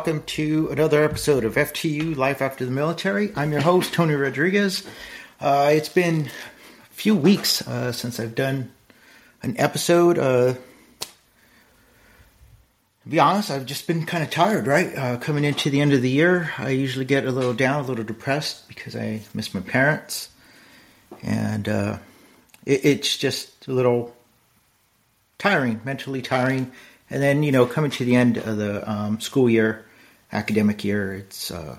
Welcome to another episode of FTU Life After the Military. I'm your host, Tony Rodriguez. Uh, it's been a few weeks uh, since I've done an episode. Uh, to be honest, I've just been kind of tired, right? Uh, coming into the end of the year, I usually get a little down, a little depressed because I miss my parents. And uh, it, it's just a little tiring, mentally tiring and then, you know, coming to the end of the um, school year, academic year, it's uh,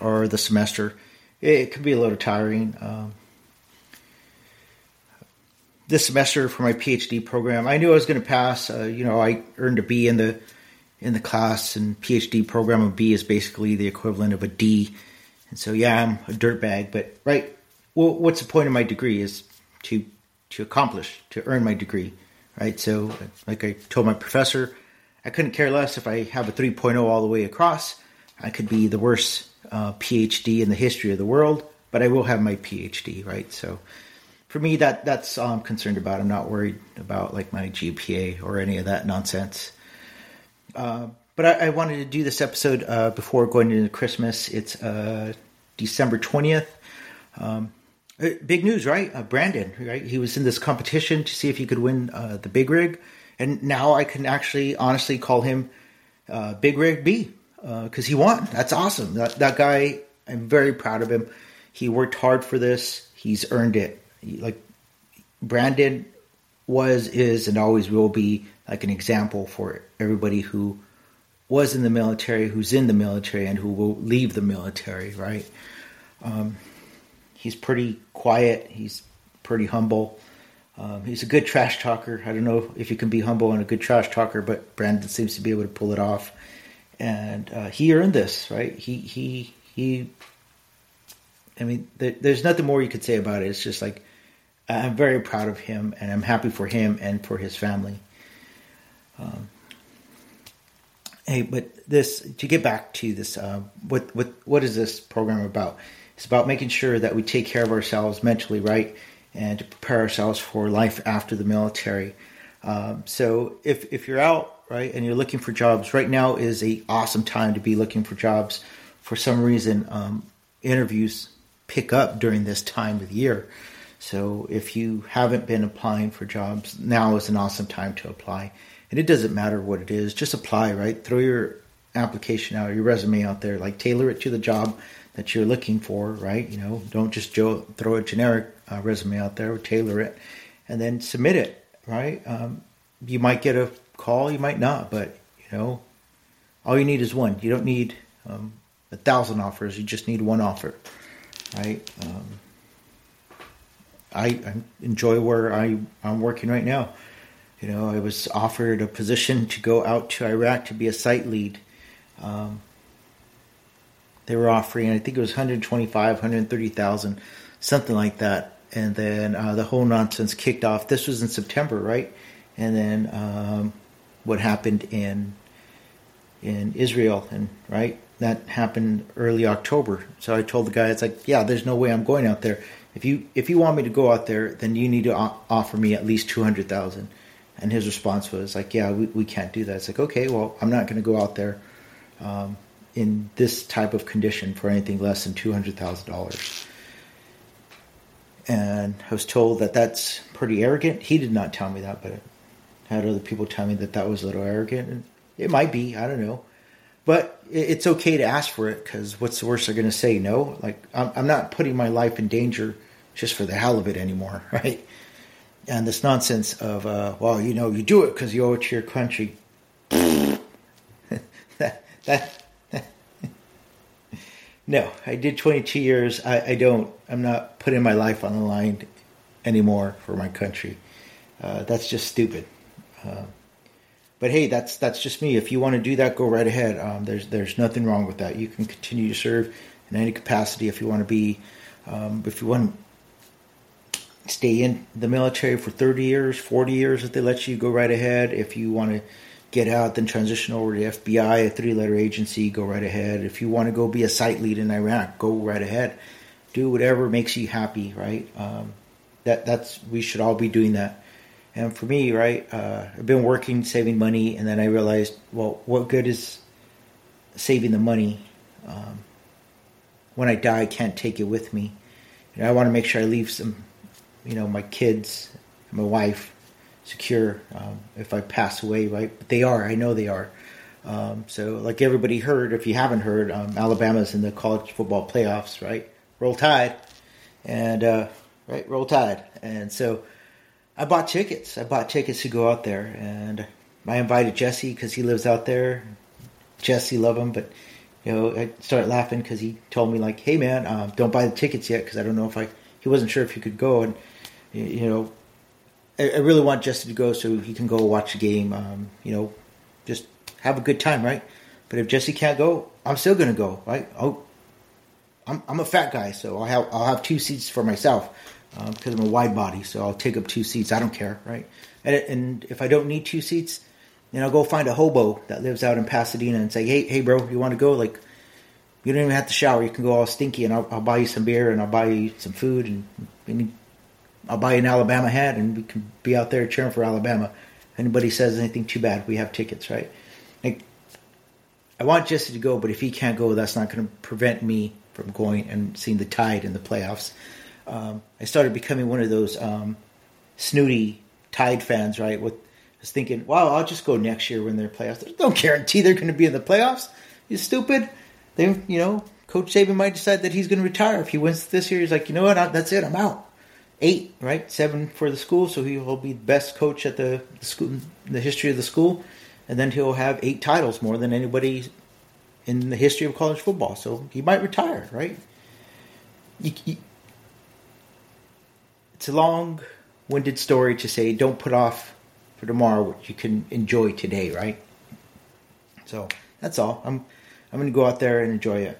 or the semester, it, it can be a little tiring. Um, this semester for my PhD program, I knew I was going to pass. Uh, you know, I earned a B in the in the class, and PhD program of B is basically the equivalent of a D. And so, yeah, I'm a dirtbag. But right, well, what's the point of my degree? Is to to accomplish, to earn my degree right? So, like I told my professor, I couldn't care less if I have a 3.0 all the way across. I could be the worst uh, PhD in the history of the world, but I will have my PhD, right? So, for me, that that's all I'm concerned about. I'm not worried about like my GPA or any of that nonsense. Uh, but I, I, wanted to do this episode uh, before going into Christmas. It's uh, December 20th. Um, uh, big news, right? Uh, Brandon, right? He was in this competition to see if he could win the big rig, and now I can actually honestly call him uh, Big Rig B because uh, he won. That's awesome. That that guy, I'm very proud of him. He worked hard for this. He's earned it. He, like Brandon was, is, and always will be like an example for everybody who was in the military, who's in the military, and who will leave the military. Right. Um, he's pretty quiet. He's pretty humble. Um, he's a good trash talker. I don't know if you can be humble and a good trash talker, but Brandon seems to be able to pull it off. And uh, he earned this, right? He he he. I mean, there, there's nothing more you could say about it. It's just like I'm very proud of him, and I'm happy for him and for his family. Um, hey, but this to get back to this, uh, what what what is this program about? It's about making sure that we take care of ourselves mentally, right, and to prepare ourselves for life after the military. Um, so if if you're out right and you're looking for jobs, right now is a awesome time to be looking for jobs. For some reason, um, interviews pick up during this time of year. So if you haven't been applying for jobs, now is an awesome time to apply. And it doesn't matter what it is, just apply, right? Throw your application out, your resume out there, like tailor it to the job that you're looking for, right? You know, don't just throw a generic uh, resume out there, tailor it, and then submit it, right? Um, you might get a call, you might not, but you know, all you need is one. You don't need um, a thousand offers. You just need one offer, right? Um, I, I, enjoy where I, I'm working right now. You know, I was offered a position to go out to Iraq to be a site lead. Um, they were offering, I think it was 125, 130,000, something like that. And then uh, the whole nonsense kicked off. This was in September, right? And then um, what happened in in Israel, and right that happened early October. So I told the guy, it's like, yeah, there's no way I'm going out there. If you if you want me to go out there, then you need to offer me at least two hundred thousand. And his response was like, yeah, we, we can't do that. It's like, okay, well, I'm not going to go out there. Um, in this type of condition for anything less than $200,000. And I was told that that's pretty arrogant. He did not tell me that, but I had other people tell me that that was a little arrogant. And it might be, I don't know. But it's okay to ask for it because what's the worst they're going to say? No. Like, I'm not putting my life in danger just for the hell of it anymore, right? And this nonsense of, uh, well, you know, you do it because you owe it to your country. that, that no, I did 22 years. I, I, don't. I'm not putting my life on the line anymore for my country. Uh, that's just stupid. Uh, but hey, that's that's just me. If you want to do that, go right ahead. Um, there's there's nothing wrong with that. You can continue to serve in any capacity if you want to be. Um, if you want to stay in the military for 30 years, 40 years, if they let you, go right ahead. If you want to get out, then transition over to FBI, a three letter agency, go right ahead. If you want to go be a site lead in Iraq, go right ahead. Do whatever makes you happy, right? Um, that that's we should all be doing that. And for me, right, uh, I've been working, saving money, and then I realized, well, what good is saving the money um, when I die? I can't take it with me. You know, I want to make sure I leave some, you know, my kids, my wife, secure um, if I pass away, right? But they are. I know they are. Um, so, like everybody heard, if you haven't heard, um, Alabama's in the college football playoffs, right? Roll Tide, and uh, right, Roll Tide, and so I bought tickets. I bought tickets to go out there, and I invited Jesse because he lives out there. Jesse love him, but you know, I started laughing because he told me like, "Hey man, um, don't buy the tickets yet because I don't know if I." He wasn't sure if he could go, and you know, I, I really want Jesse to go so he can go watch the game. Um, you know, just have a good time, right? But if Jesse can't go, I'm still gonna go, right? I'll, I'm I'm a fat guy, so I'll have I'll have two seats for myself because um, I'm a wide body, so I'll take up two seats. I don't care, right? And, and if I don't need two seats, then I'll go find a hobo that lives out in Pasadena and say, hey, hey, bro, you want to go? Like, you don't even have to shower. You can go all stinky, and I'll, I'll buy you some beer and I'll buy you some food and, and I'll buy an Alabama hat, and we can be out there cheering for Alabama. If anybody says anything too bad, we have tickets, right? Like, I want Jesse to go, but if he can't go, that's not going to prevent me from going and seeing the Tide in the playoffs um, I started becoming one of those um, snooty Tide fans, right? With I was thinking, wow, I'll just go next year when they're playoffs. There's no guarantee they're going to be in the playoffs. You stupid. They, you know, Coach Saban might decide that he's going to retire if he wins this year. He's like, you know what? That's it. I'm out. Eight, right? Seven for the school, so he will be the best coach at the, the school, the history of the school, and then he'll have eight titles more than anybody in the history of college football. So he might retire, right? You, you, it's a long winded story to say don't put off for tomorrow what you can enjoy today, right? So that's all. I'm I'm gonna go out there and enjoy it.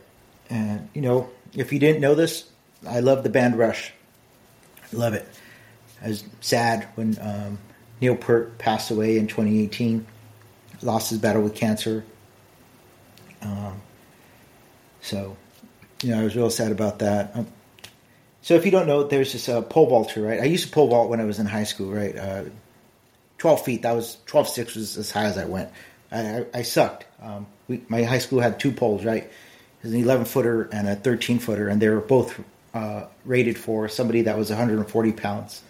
And you know, if you didn't know this, I love the band Rush. Love it. I was sad when um, Neil Peart passed away in 2018. Lost his battle with cancer. Um, so, you know, I was real sad about that. I'm, so if you don't know, there's this uh, pole vaulter, right? I used to pole vault when I was in high school, right? Uh, 12 feet, that was 12 six was as high as I went. I, I, I sucked. Um, we, my high school had two poles, right? There's an 11 footer and a 13 footer, and they were both uh, rated for somebody that was 140 pounds.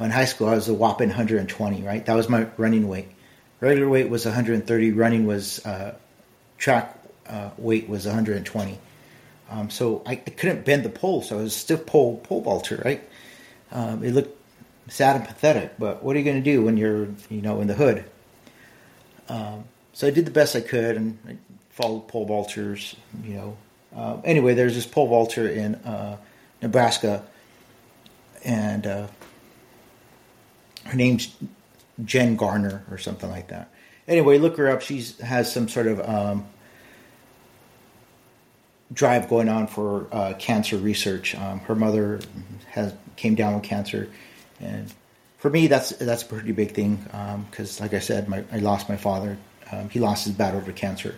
in high school, I was a whopping 120, right? That was my running weight. Regular weight was 130, running was, uh, track uh, weight was 120. Um, so I, I, couldn't bend the pole, so I was a stiff pole pole vaulter, right? Um, it looked sad and pathetic, but what are you going to do when you're, you know, in the hood? Um, so I did the best I could and I followed pole vaulters, you know. Uh, anyway, there's this pole vaulter in uh, Nebraska, and uh, her name's Jen Garner or something like that. Anyway, look her up. She has some sort of um, drive going on for uh, cancer research. Um, her mother has came down with cancer, and for me, that's that's a pretty big thing because, um, like I said, my, I lost my father. Um, he lost his battle to cancer.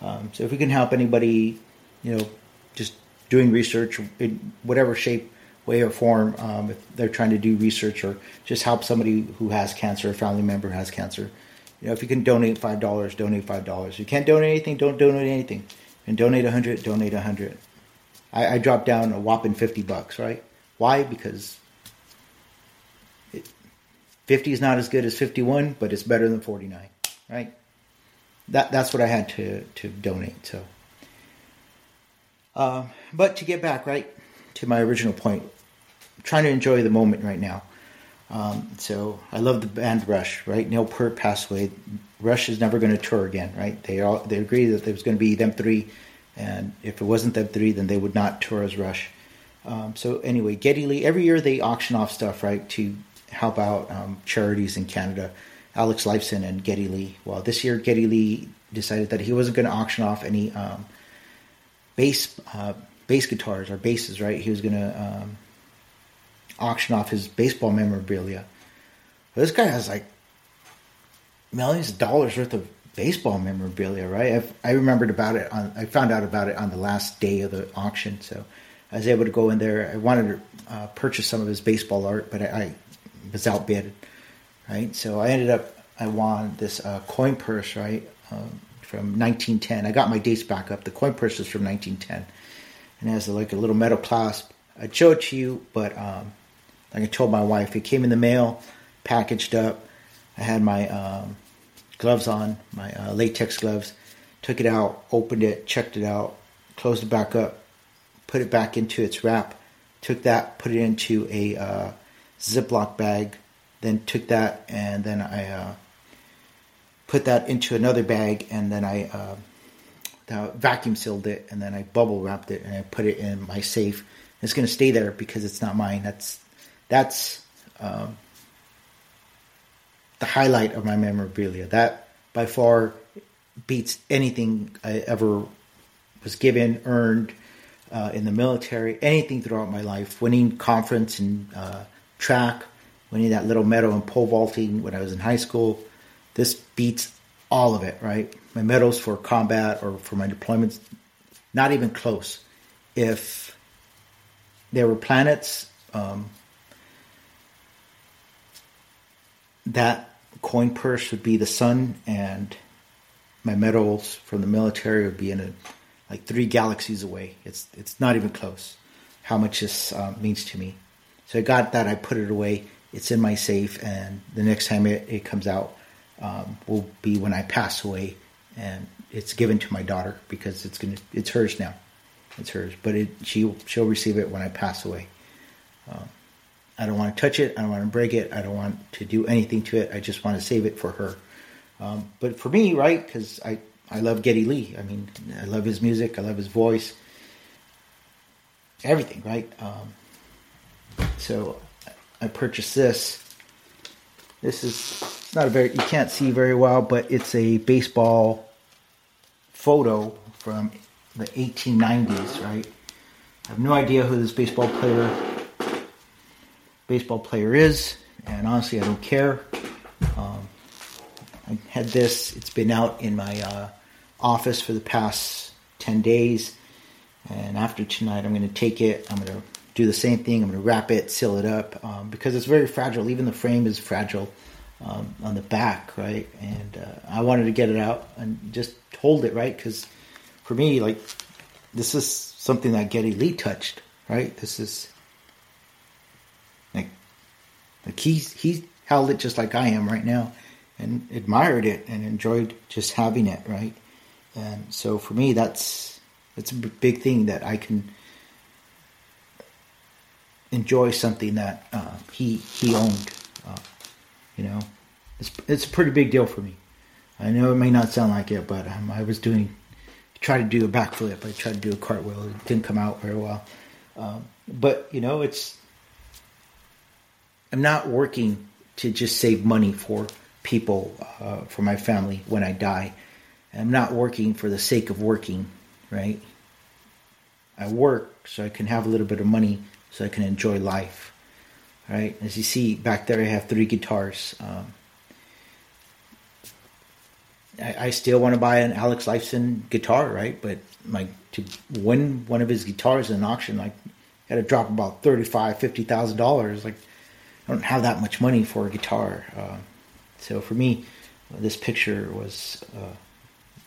Um, so if we can help anybody, you know, just doing research in whatever shape, way, or form, um, if they're trying to do research or just help somebody who has cancer, a family member who has cancer. You know, if you can donate five dollars, donate five dollars. If you can't donate anything, don't donate anything. And donate a 100 donate a 100 I, I dropped down a whopping 50 bucks right? Why? Because it, 50 is not as good as 51 but it's better than 49 right? That that's what i had to to donate so uh, but to get back right to my original point I'm trying to enjoy the moment right now um, so I love the band Rush, right? Neil Peart passed away. Rush is never going to tour again, right? They all they agreed that there was going to be them three, and if it wasn't them three, then they would not tour as Rush. Um, so anyway, Geddy Lee. Every year they auction off stuff, right, to help out um, charities in Canada. Alex Lifeson and Geddy Lee. Well, this year Geddy Lee decided that he wasn't going to auction off any um, bass uh, bass guitars or basses, right? He was going to um, auction off his baseball memorabilia. This guy has like millions of dollars worth of baseball memorabilia, right? I've, i remembered about it on. I found out about it on the last day of the auction, so I was able to go in there. I wanted to uh, purchase some of his baseball art, but I, I was outbid. right? So I ended up I won this uh, coin purse, right, um, from 1910. I got my dates back up. The coin purse is from 1910, and it has like a little metal clasp. I'd show it to you, but um, like I told my wife, it came in the mail, packaged up. I had my um, gloves on, my uh, latex gloves. Took it out, opened it, checked it out, closed it back up, put it back into its wrap. Took that, put it into a uh, Ziploc bag, then took that and then I uh, put that into another bag and then I uh, vacuum sealed it and then I bubble wrapped it and I put it in my safe. It's going to stay there because it's not mine. That's that's um, the highlight of my memorabilia. That by far beats anything I ever was given, earned uh, in the military, anything throughout my life. Winning conference and uh, track, winning that little medal in pole vaulting when I was in high school. This beats all of it, right? My medals for combat or for my deployments, not even close. If there were planets, um, that coin purse would be the sun, and my medals from the military would be in a, like three galaxies away. It's it's not even close. How much this uh, means to me. So I got that. I put it away. It's in my safe, and the next time it, it comes out um, will be when I pass away, and it's given to my daughter because it's gonna it's hers now. It's hers, but it she she'll receive it when I pass away. Um, I don't want to touch it. I don't want to break it. I don't want to do anything to it. I just want to save it for her. Um, but for me, right? Because I I love Geddy Lee. I mean, I love his music. I love his voice. Everything, right? Um, so I purchased this. This is not a very you can't see very well, but it's a baseball photo from the 1890s, right? I have no idea who this baseball player baseball player is, and honestly, I don't care. Um, I had this; it's been out in my uh, office for the past ten days, and after tonight, I'm going to take it. I'm going to do the same thing. I'm going to wrap it, seal it up um, because it's very fragile. Even the frame is fragile um, on the back, right? And uh, I wanted to get it out and just hold it, right? Because for me, like this is something that Geddy Lee touched, right? This is like like he's he held it just like I am right now, and admired it and enjoyed just having it, right? And so for me, that's that's a big thing that I can enjoy something that uh, he he owned. Uh, you know, it's it's a pretty big deal for me. I know it may not sound like it, but um, I was doing tried to do a backflip. I tried to do a cartwheel. It didn't come out very well. Um, but you know, it's I'm not working to just save money for people, uh, for my family when I die. I'm not working for the sake of working, right? I work so I can have a little bit of money so I can enjoy life. Right, as you see back there, I have three guitars. Um, I, I, still want to buy an Alex Lifeson guitar, right? But like to win one of his guitars in an auction, like had to drop about thirty five, fifty thousand dollars. Like I don't have that much money for a guitar. Uh, so for me, this picture was uh,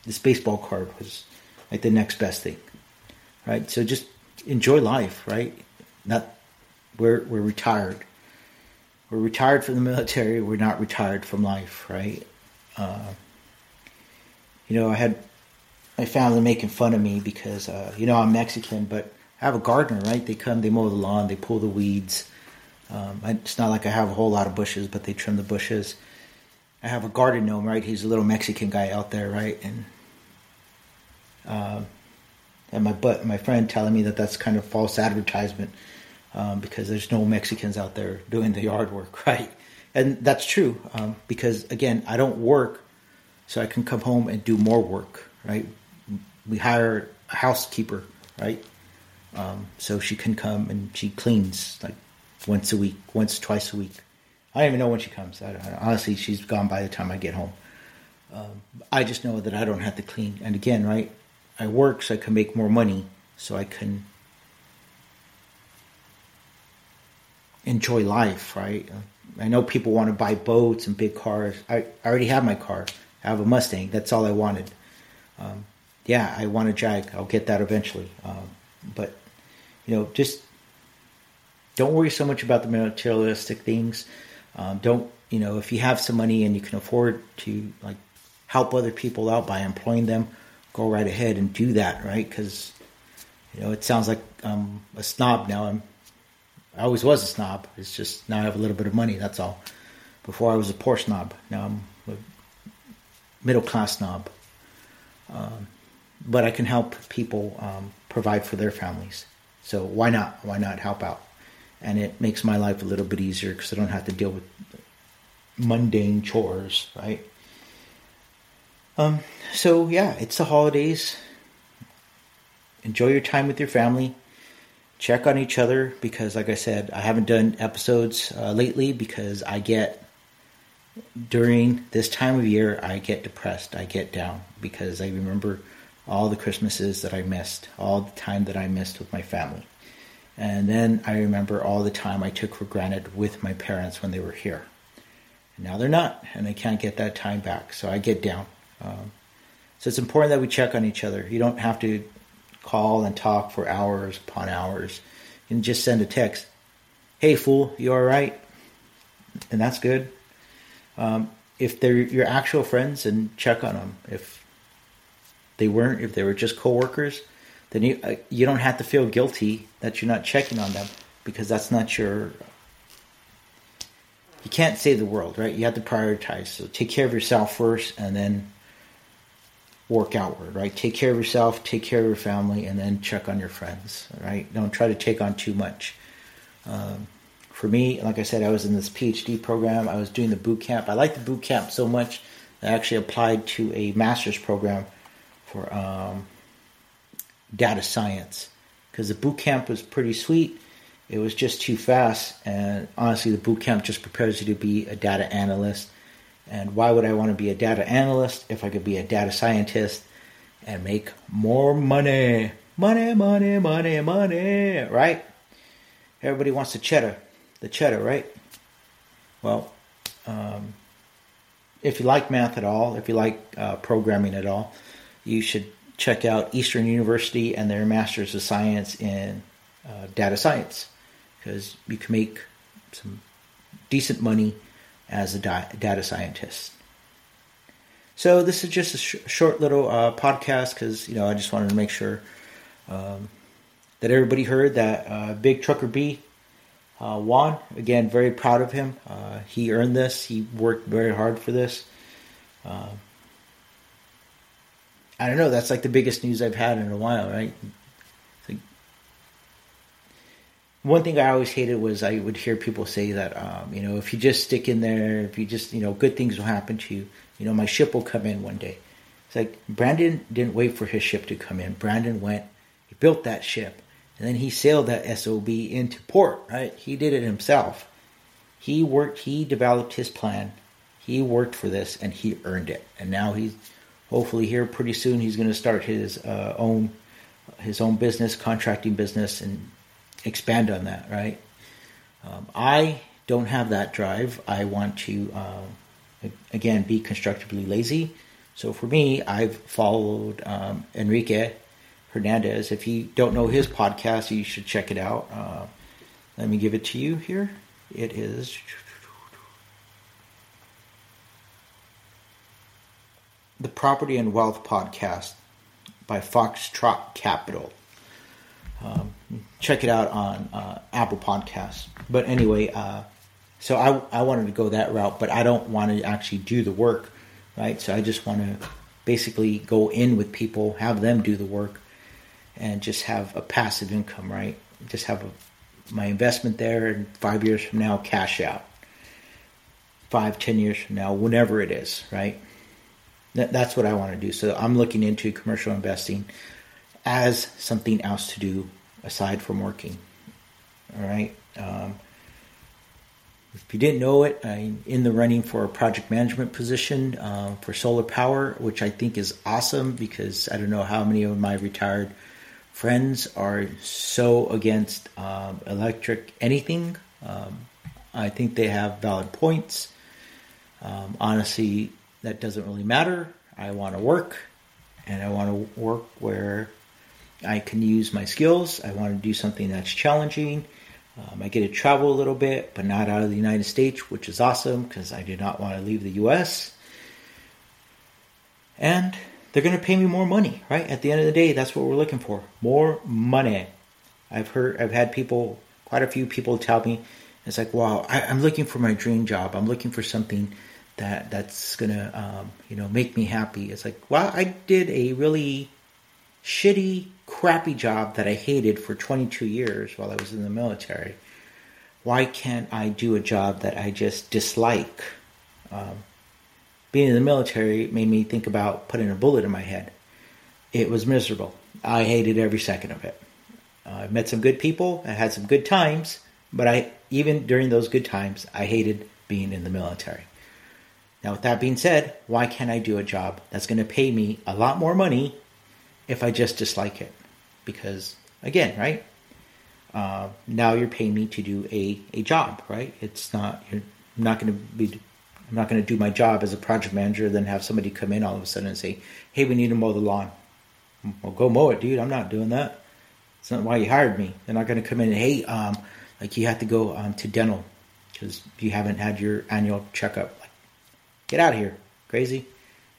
this baseball card was like the next best thing, right? So just enjoy life, right? Not we're we're retired. We're retired from the military. We're not retired from life, right? Uh, you know, I had my family making fun of me because uh, you know I'm Mexican, but I have a gardener, right? They come, they mow the lawn, they pull the weeds. Um, it's not like I have a whole lot of bushes, but they trim the bushes. I have a garden gnome, right? He's a little Mexican guy out there, right? And uh, and my but my friend telling me that that's kind of false advertisement um, because there's no Mexicans out there doing the yard work, right? And that's true um, because again, I don't work, so I can come home and do more work, right? We hire a housekeeper, right? Um, so she can come and she cleans like once a week, once twice a week. I don't even know when she comes. I, I, honestly, she's gone by the time I get home. Um, I just know that I don't have to clean. And again, right, I work so I can make more money, so I can enjoy life, right? I know people want to buy boats and big cars. I, I already have my car. I have a Mustang. That's all I wanted. Um, yeah, I want a Jag. I'll get that eventually. Um, but you know, just don't worry so much about the materialistic things. Um, don't you know if you have some money and you can afford to like help other people out by employing them, go right ahead and do that, right? Because you know it sounds like I'm a snob now. I'm I always was a snob. It's just now I have a little bit of money. That's all. Before I was a poor snob. Now I'm a middle class snob. Um, but I can help people um, provide for their families. So why not? Why not help out? And it makes my life a little bit easier because I don't have to deal with mundane chores, right? Um, so yeah, it's the holidays. Enjoy your time with your family. Check on each other because, like I said, I haven't done episodes uh, lately because I get during this time of year I get depressed. I get down because I remember all the Christmases that I missed, all the time that I missed with my family. And then I remember all the time I took for granted with my parents when they were here. And now they're not, and I can't get that time back. So I get down. Um, so it's important that we check on each other. You don't have to call and talk for hours upon hours. and just send a text. Hey, fool, you all right? And that's good. Um, if they're your actual friends, and check on them. If they weren't, if they were just coworkers, then you uh, you don't have to feel guilty that you're not checking on them because that's not your. You can't save the world, right? You have to prioritize. So take care of yourself first, and then work outward, right? Take care of yourself, take care of your family, and then check on your friends, right? Don't try to take on too much. Um, for me, like I said, I was in this PhD program. I was doing the boot camp. I liked the boot camp so much I actually applied to a master's program for um, data science because the boot camp was pretty sweet. It was just too fast, and honestly, the boot camp just prepares you to be a data analyst. And why would I want to be a data analyst if I could be a data scientist and make more money? Money, money, money, money, right? Everybody wants the cheddar, the cheddar, right? Well, um, if you like math at all, if you like uh, programming at all, you should check out Eastern University and their Masters of Science in uh, Data Science because you can make some decent money as a data scientist. So this is just a sh- short little uh, podcast because you know I just wanted to make sure um, that everybody heard that uh, Big Trucker B uh, won. Again, very proud of him. Uh, he earned this. He worked very hard for this. Um, I don't know. That's like the biggest news I've had in a while, right? Like, one thing I always hated was I would hear people say that, um, you know, if you just stick in there, if you just, you know, good things will happen to you. You know, my ship will come in one day. It's like Brandon didn't wait for his ship to come in. Brandon went, he built that ship, and then he sailed that SOB into port, right? He did it himself. He worked, he developed his plan. He worked for this and he earned it. And now he's hopefully here pretty soon he's going to start his uh, own his own business, contracting business, and expand on that. Right? Um, I don't have that drive. I want to uh, again be constructively lazy. So for me, I've followed um, Enrique Hernandez. If you don't know his podcast, you should check it out. Uh, let me give it to you here. It is the Property and Wealth Podcast by Foxtrot Capital. Um, check it out on uh, Apple Podcasts. But anyway, uh, so I, I wanted to go that route, but I don't want to actually do the work, right? So I just want to basically go in with people, have them do the work, and just have a passive income, right? Just have a, my investment there, and five years from now, cash out. Five, ten years from now, whenever it is, right? that's what I want to do. So I'm looking into commercial investing as something else to do aside from working. All right. Um, if you didn't know it, I'm in the running for a project management position uh, for solar power, which I think is awesome because I don't know how many of my retired friends are so against um, electric anything. Um, I think they have valid points. Um, honestly, that doesn't really matter. I want to work, and I want to work where I can use my skills. I want to do something that's challenging. Um, I get to travel a little bit, but not out of the United States, which is awesome because I do not want to leave the US. And they're going to pay me more money, right? At the end of the day, that's what we're looking for more money. I've heard, I've had people, quite a few people tell me, it's like, wow, I, am looking for my dream job. I'm looking for something that that's gonna, um, you know, make me happy. It's like, wow, I did a really shitty, crappy job that I hated for 22 years while I was in the military. Why can't I do a job that I just dislike? Um, being in the military made me think about putting a bullet in my head. It was miserable. I hated every second of it. Uh, I met some good people. I had some good times, but I even during those good times, I hated being in the military. Now, with that being said, why can't I do a job that's going to pay me a lot more money if I just dislike it? Because again, right? Uh, now you're paying me to do a, a job, right? It's not you're not going to be I'm not going to do my job as a project manager, then have somebody come in all of a sudden and say, "Hey, we need to mow the lawn." Well, go mow it, dude. I'm not doing that. It's not why you hired me. They're not going to come in and hey, um, like you have to go um, to dental because you haven't had your annual checkup. Like, get out of here, crazy.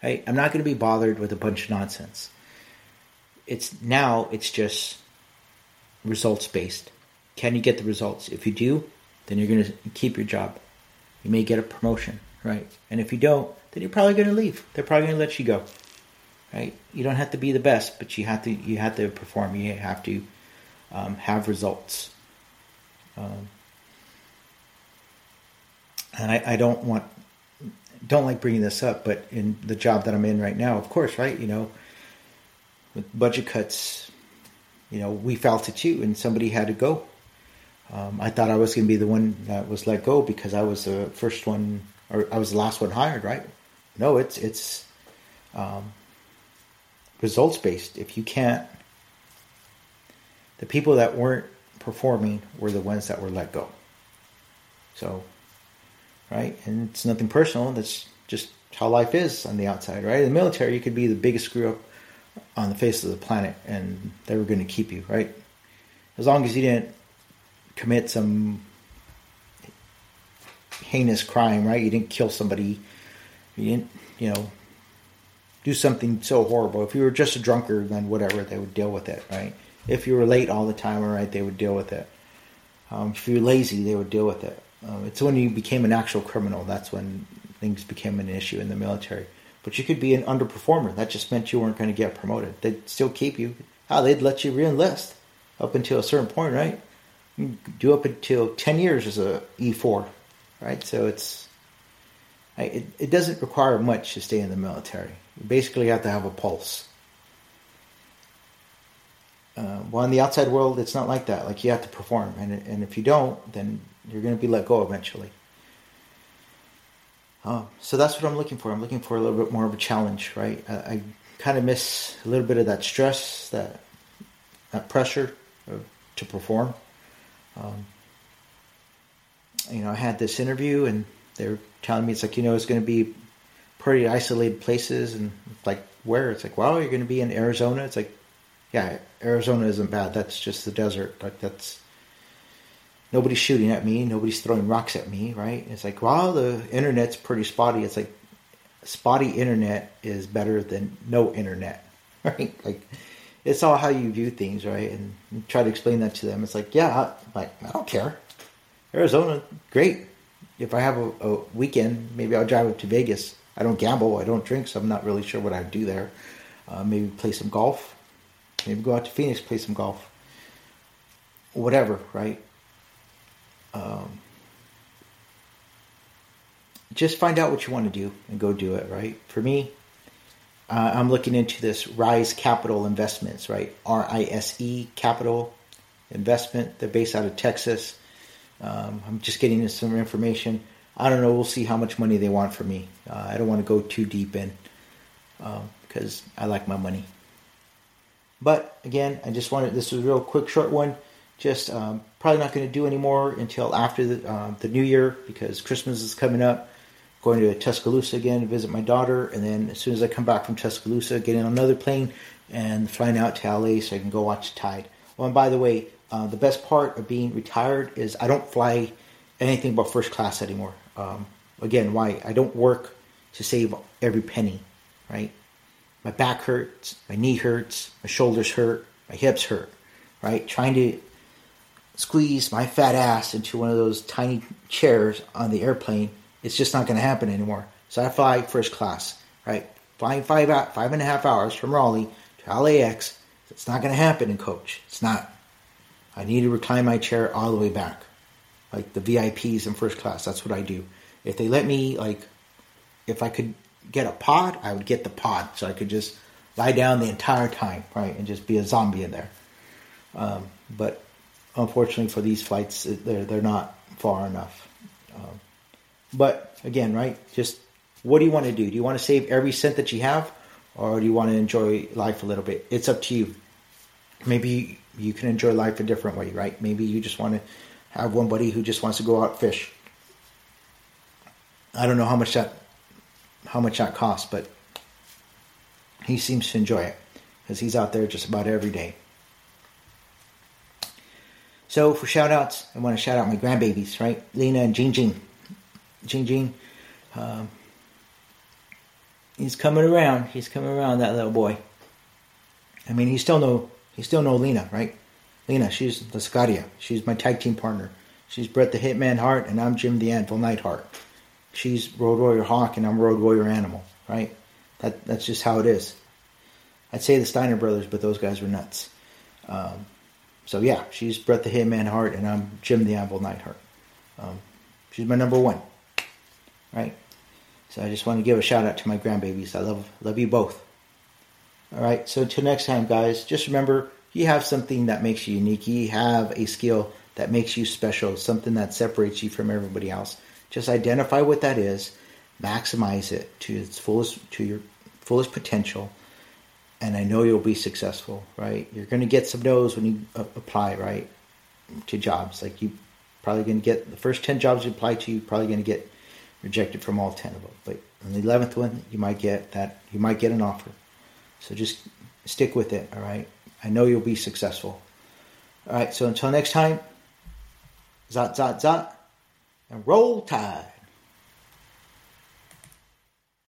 Hey, I'm not going to be bothered with a bunch of nonsense. It's now. It's just results based. Can you get the results? If you do, then you're going to keep your job. You may get a promotion, right? And if you don't, then you're probably going to leave. They're probably going to let you go, right? You don't have to be the best, but you have to you have to perform. You have to um, have results. Um, and I, I don't want don't like bringing this up, but in the job that I'm in right now, of course, right? You know, with budget cuts, you know, we felt it too, and somebody had to go. Um, I thought I was going to be the one that was let go because I was the first one, or I was the last one hired, right? No, it's it's um, results based. If you can't the people that weren't performing were the ones that were let go. So, right? And it's nothing personal. That's just how life is on the outside, right? In the military, you could be the biggest screw up on the face of the planet and they were going to keep you, right? As long as you didn't commit some heinous crime, right? You didn't kill somebody. You didn't, you know, do something so horrible. If you were just a drunkard, then whatever, they would deal with it, right? If you were late all the time, all right, they would deal with it. Um, if you're lazy, they would deal with it. Um, it's when you became an actual criminal that's when things became an issue in the military. But you could be an underperformer. That just meant you weren't going to get promoted. They'd still keep you. How they'd let you reenlist up until a certain point, right? Do up until ten years as a E four, right? So it's it, it doesn't require much to stay in the military. You basically have to have a pulse. Uh, well, in the outside world, it's not like that. Like you have to perform, and and if you don't, then you're going to be let go eventually. Uh, so that's what I'm looking for. I'm looking for a little bit more of a challenge, right? I, I kind of miss a little bit of that stress, that that pressure to perform. Um, you know, I had this interview, and they were telling me it's like you know it's going to be pretty isolated places, and like where it's like, wow, you're going to be in Arizona. It's like yeah, Arizona isn't bad. That's just the desert. Like that's nobody's shooting at me. Nobody's throwing rocks at me. Right? It's like, wow, the internet's pretty spotty. It's like spotty internet is better than no internet. Right? Like it's all how you view things, right? And try to explain that to them. It's like, yeah, I, like I don't care. Arizona, great. If I have a, a weekend, maybe I'll drive up to Vegas. I don't gamble. I don't drink, so I'm not really sure what I'd do there. Uh, maybe play some golf Maybe go out to Phoenix, play some golf. Whatever, right? Um, just find out what you want to do and go do it, right? For me, uh, I'm looking into this Rise Capital Investments, right? R I S E Capital Investment. They're based out of Texas. Um, I'm just getting some information. I don't know. We'll see how much money they want from me. Uh, I don't want to go too deep in because um, I like my money. But again, I just wanted this was a real quick, short one. Just um, probably not going to do anymore until after the, uh, the new year because Christmas is coming up. Going to Tuscaloosa again to visit my daughter, and then as soon as I come back from Tuscaloosa, getting on another plane and flying out to LA so I can go watch the Tide. Oh, and by the way, uh, the best part of being retired is I don't fly anything but first class anymore. Um, again, why? I don't work to save every penny, right? My back hurts, my knee hurts, my shoulders hurt, my hips hurt, right? Trying to squeeze my fat ass into one of those tiny chairs on the airplane, it's just not going to happen anymore. So I fly first class, right? Flying five five and a half hours from Raleigh to LAX, it's not going to happen in coach. It's not. I need to recline my chair all the way back, like the VIPs in first class. That's what I do. If they let me, like, if I could get a pod, I would get the pod, so I could just lie down the entire time, right, and just be a zombie in there. Um, but unfortunately for these flights, they're they're not far enough. Um, but again, right? Just what do you want to do? Do you want to save every cent that you have, or do you want to enjoy life a little bit? It's up to you. Maybe you can enjoy life a different way, right? Maybe you just want to have one buddy who just wants to go out fish. I don't know how much that how much that costs, but he seems to enjoy it because he's out there just about every day. So for shout outs, I want to shout out my grandbabies, right? Lena and Jing Jing. Jing Jing. Um, he's coming around. He's coming around, that little boy. I mean, he still know he still know Lena, right? Lena, she's the Scadia. She's my tag team partner. She's Brett the Hitman Hart, and I'm Jim the Anvil Neidhart. She's Road Warrior Hawk, and I'm Road Warrior Animal, right? That that's just how it is. I'd say the Steiner brothers, but those guys were nuts. Um, so yeah, she's Brett the Hitman Hart, and I'm Jim the Anvil Neidhart. Um, she's my number one, right? So I just want to give a shout out to my grandbabies. I love love you both. All right. So until next time, guys, just remember you have something that makes you unique. You have a skill that makes you special, something that separates you from everybody else. Just identify what that is, maximize it to its fullest to your fullest potential and I know you'll be successful, right? You're going to get some no's when you uh, apply, right, to jobs. Like you probably going to get the first 10 jobs you apply to, you're probably going to get rejected from all 10 of them. But on the 11th one, you might get that, you might get an offer. So just stick with it, all right? I know you'll be successful. All right, so until next time, zot, zot, zot, and roll tide.